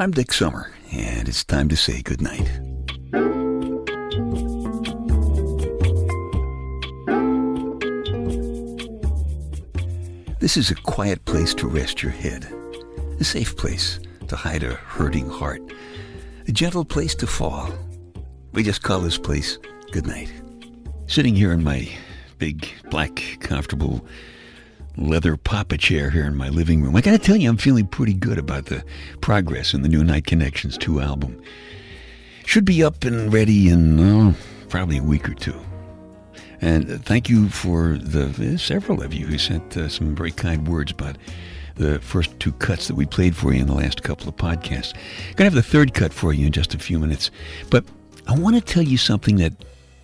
I'm Dick Summer, and it's time to say goodnight. This is a quiet place to rest your head, a safe place to hide a hurting heart, a gentle place to fall. We just call this place goodnight. Sitting here in my big, black, comfortable leather papa chair here in my living room. I got to tell you, I'm feeling pretty good about the progress in the new Night Connections 2 album. Should be up and ready in probably a week or two. And thank you for the uh, several of you who sent uh, some very kind words about the first two cuts that we played for you in the last couple of podcasts. Gonna have the third cut for you in just a few minutes, but I want to tell you something that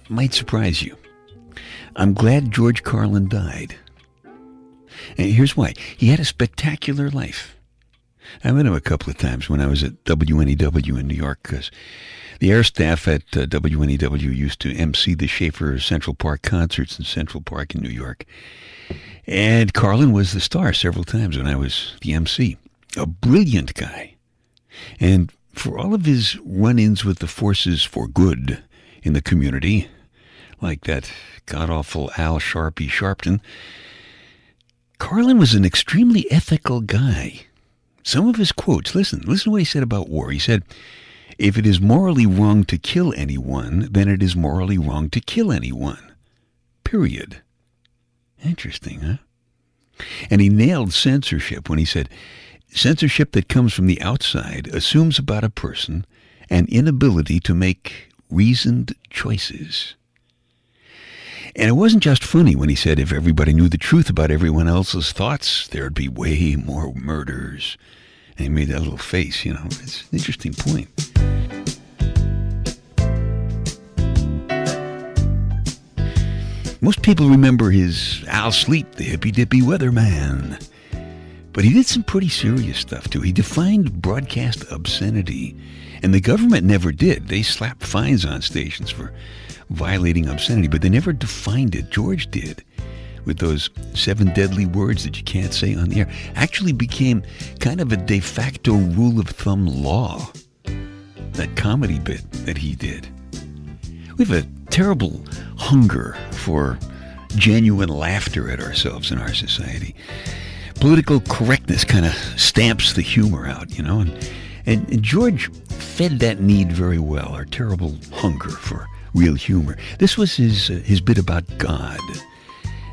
might surprise you. I'm glad George Carlin died. And here's why. He had a spectacular life. I met him a couple of times when I was at WNEW in New York because the air staff at uh, WNEW used to MC the Schaefer Central Park concerts in Central Park in New York. And Carlin was the star several times when I was the MC. A brilliant guy. And for all of his run ins with the forces for good in the community, like that god awful Al Sharpie Sharpton, Carlin was an extremely ethical guy. Some of his quotes, listen, listen to what he said about war. He said, If it is morally wrong to kill anyone, then it is morally wrong to kill anyone. Period. Interesting, huh? And he nailed censorship when he said, Censorship that comes from the outside assumes about a person an inability to make reasoned choices. And it wasn't just funny when he said if everybody knew the truth about everyone else's thoughts, there'd be way more murders. And he made that little face, you know. It's an interesting point. Most people remember his Al Sleet, the hippy dippy weatherman. But he did some pretty serious stuff too. He defined broadcast obscenity, and the government never did. They slapped fines on stations for violating obscenity, but they never defined it. George did with those seven deadly words that you can't say on the air. Actually became kind of a de facto rule of thumb law. That comedy bit that he did. We have a terrible hunger for genuine laughter at ourselves in our society. Political correctness kind of stamps the humor out, you know, and, and, and George fed that need very well, our terrible hunger for real humor. This was his, uh, his bit about God.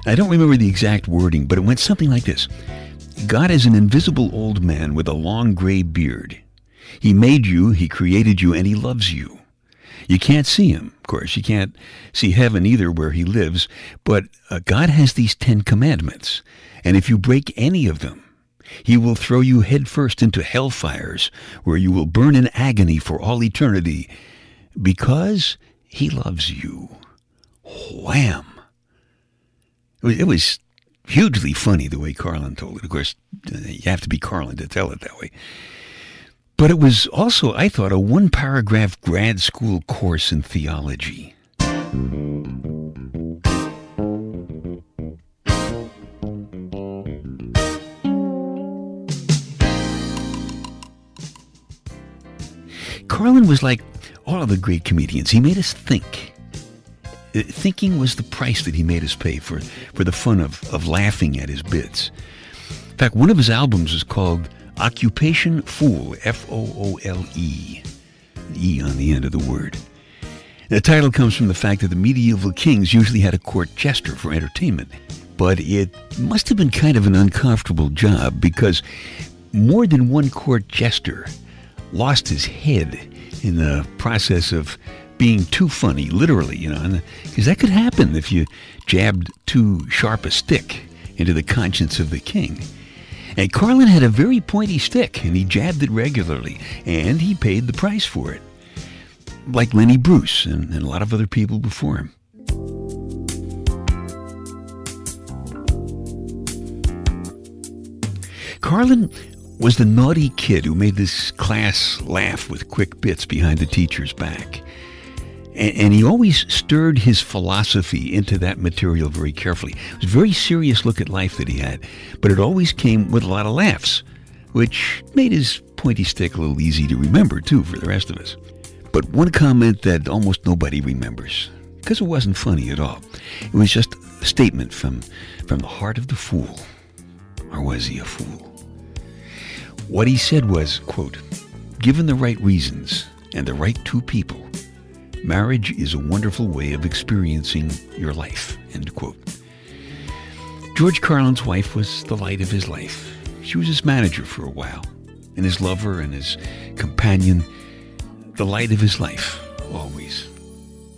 I don't remember the exact wording, but it went something like this God is an invisible old man with a long gray beard. He made you, He created you, and He loves you. You can't see Him, course. You can't see heaven either where He lives, but uh, God has these Ten Commandments, and if you break any of them, he will throw you headfirst into hellfires, where you will burn in agony for all eternity, because he loves you. Wham! It was, it was hugely funny the way Carlin told it. Of course, you have to be Carlin to tell it that way. But it was also, I thought, a one paragraph grad school course in theology. Carlin was like all of the great comedians. He made us think. Uh, thinking was the price that he made us pay for, for the fun of, of laughing at his bits. In fact, one of his albums is called Occupation Foole, F O O L E. E on the end of the word. The title comes from the fact that the medieval kings usually had a court jester for entertainment. But it must have been kind of an uncomfortable job because more than one court jester lost his head in the process of being too funny, literally, you know, because that could happen if you jabbed too sharp a stick into the conscience of the king. And Carlin had a very pointy stick, and he jabbed it regularly, and he paid the price for it, like Lenny Bruce and, and a lot of other people before him. Carlin was the naughty kid who made this class laugh with quick bits behind the teacher's back. And, and, he always stirred his philosophy into that material very carefully. It was a very serious look at life that he had, but it always came with a lot of laughs. which made his pointy stick a little easy to remember, too, for the rest of us. But one comment that almost nobody remembers, because it wasn't funny at all. It was just a statement from, from the heart of the fool. Or was he a fool? What he said was, quote, given the right reasons and the right two people, marriage is a wonderful way of experiencing your life, end quote. George Carlin's wife was the light of his life. She was his manager for a while, and his lover and his companion, the light of his life, always.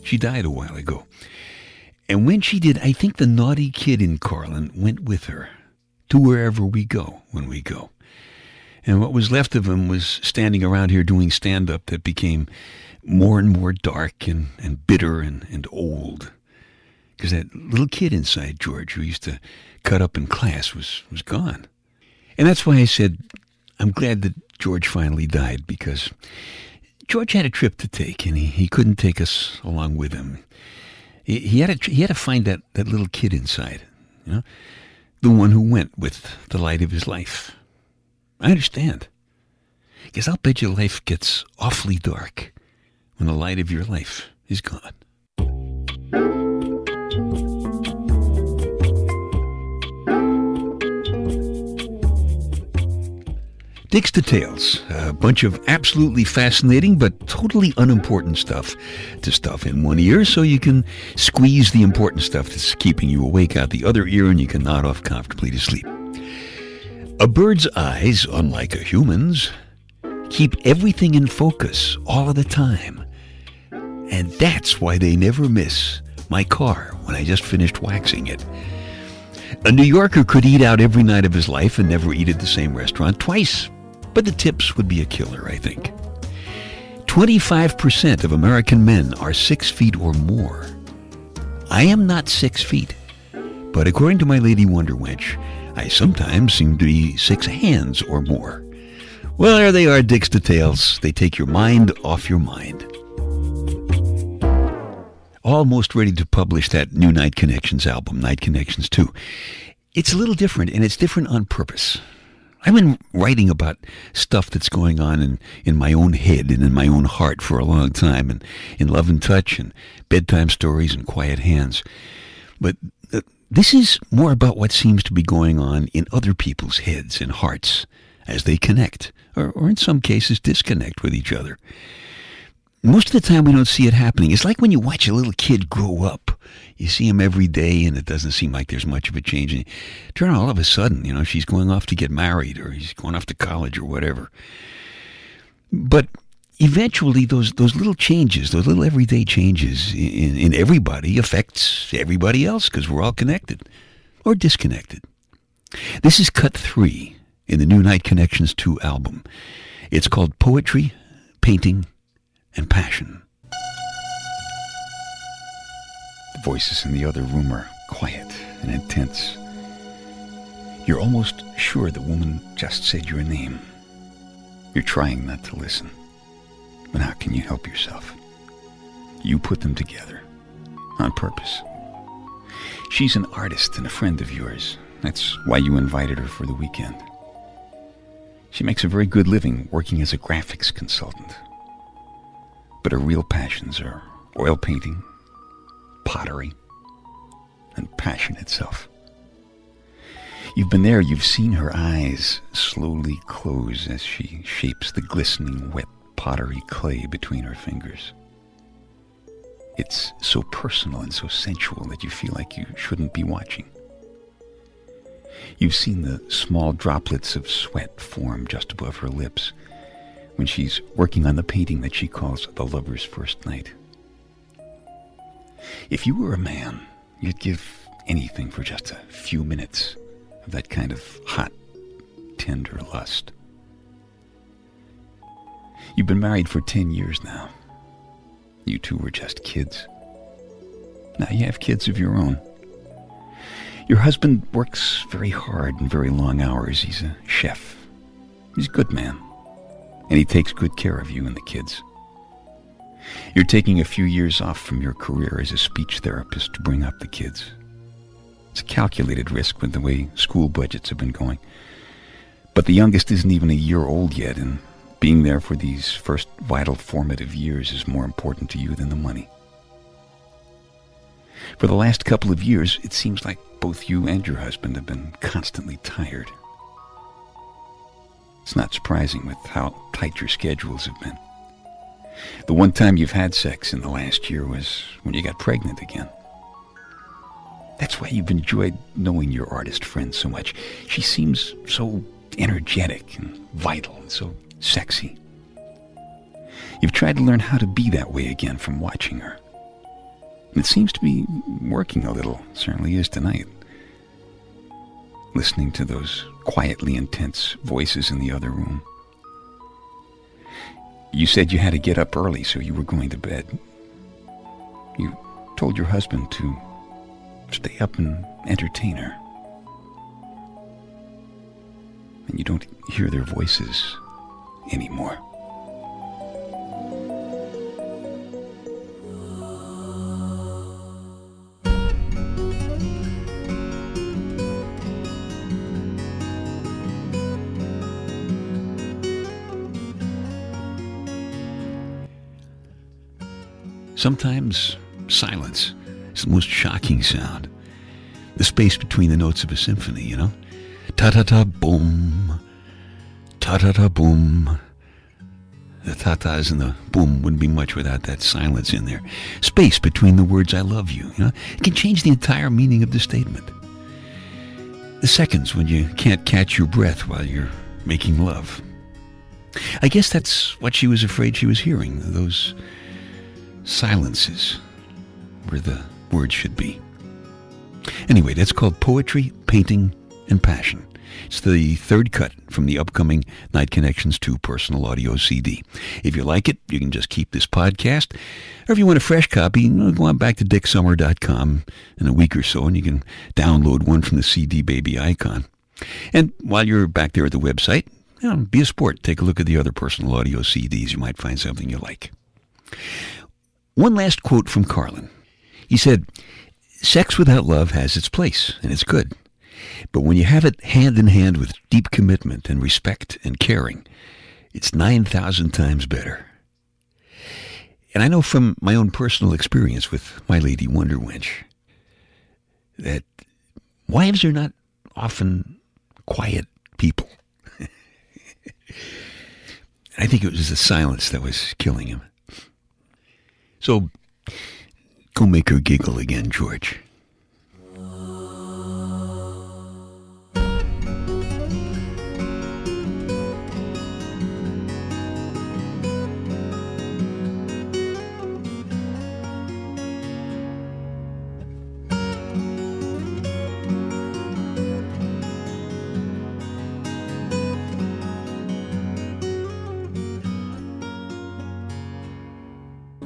She died a while ago. And when she did, I think the naughty kid in Carlin went with her to wherever we go when we go. And what was left of him was standing around here doing stand up that became more and more dark and, and bitter and, and old. Because that little kid inside George who used to cut up in class was, was gone. And that's why I said I'm glad that George finally died because George had a trip to take and he, he couldn't take us along with him. He, he had to, he had to find that, that little kid inside, you know, the one who went with the light of his life. I understand. Because I'll bet your life gets awfully dark when the light of your life is gone. Dick's Details, a bunch of absolutely fascinating but totally unimportant stuff to stuff in one ear so you can squeeze the important stuff that's keeping you awake out the other ear and you can nod off comfortably to sleep. A bird's eyes, unlike a human's, keep everything in focus all of the time. And that's why they never miss my car when I just finished waxing it. A New Yorker could eat out every night of his life and never eat at the same restaurant twice but the tips would be a killer, I think. 25% of American men are six feet or more. I am not six feet, but according to my lady Wonder Wench, I sometimes seem to be six hands or more. Well, there they are, Dick's Details. They take your mind off your mind. Almost ready to publish that new Night Connections album, Night Connections 2. It's a little different, and it's different on purpose. I've been writing about stuff that's going on in, in my own head and in my own heart for a long time, and in Love and Touch and Bedtime Stories and Quiet Hands. But this is more about what seems to be going on in other people's heads and hearts as they connect, or, or in some cases disconnect with each other. Most of the time, we don't see it happening. It's like when you watch a little kid grow up you see him every day and it doesn't seem like there's much of a change. And turn all of a sudden, you know, she's going off to get married or he's going off to college or whatever. But eventually those those little changes, those little everyday changes in, in everybody affects everybody else because we're all connected or disconnected. This is cut three in the new Night Connections 2 album. It's called Poetry, Painting, and Passion. The voices in the other room are quiet and intense. You're almost sure the woman just said your name. You're trying not to listen. But how can you help yourself? You put them together. On purpose. She's an artist and a friend of yours. That's why you invited her for the weekend. She makes a very good living working as a graphics consultant. But her real passions are oil painting, pottery, and passion itself. You've been there, you've seen her eyes slowly close as she shapes the glistening wet pottery clay between her fingers. It's so personal and so sensual that you feel like you shouldn't be watching. You've seen the small droplets of sweat form just above her lips when she's working on the painting that she calls the lover's first night. If you were a man, you'd give anything for just a few minutes of that kind of hot, tender lust. You've been married for 10 years now. You two were just kids. Now you have kids of your own. Your husband works very hard and very long hours. He's a chef. He's a good man. And he takes good care of you and the kids. You're taking a few years off from your career as a speech therapist to bring up the kids. It's a calculated risk with the way school budgets have been going. But the youngest isn't even a year old yet, and being there for these first vital formative years is more important to you than the money. For the last couple of years, it seems like both you and your husband have been constantly tired. It's not surprising with how tight your schedules have been. The one time you've had sex in the last year was when you got pregnant again. That's why you've enjoyed knowing your artist friend so much. She seems so energetic and vital and so sexy. You've tried to learn how to be that way again from watching her. It seems to be working a little, certainly is tonight. Listening to those quietly intense voices in the other room. You said you had to get up early, so you were going to bed. You told your husband to stay up and entertain her. And you don't hear their voices anymore. Sometimes silence is the most shocking sound. The space between the notes of a symphony, you know? Ta ta ta boom. Ta ta ta boom. The ta ta's and the boom wouldn't be much without that silence in there. Space between the words I love you, you know? It can change the entire meaning of the statement. The seconds when you can't catch your breath while you're making love. I guess that's what she was afraid she was hearing, those silences where the words should be. Anyway, that's called Poetry, Painting, and Passion. It's the third cut from the upcoming Night Connections 2 personal audio CD. If you like it, you can just keep this podcast. Or if you want a fresh copy, go on back to dicksummer.com in a week or so and you can download one from the CD Baby icon. And while you're back there at the website, you know, be a sport. Take a look at the other personal audio CDs. You might find something you like. One last quote from Carlin. He said, Sex without love has its place, and it's good. But when you have it hand in hand with deep commitment and respect and caring, it's 9,000 times better. And I know from my own personal experience with my lady Wonder Wench that wives are not often quiet people. I think it was the silence that was killing him. So go make her giggle again, George.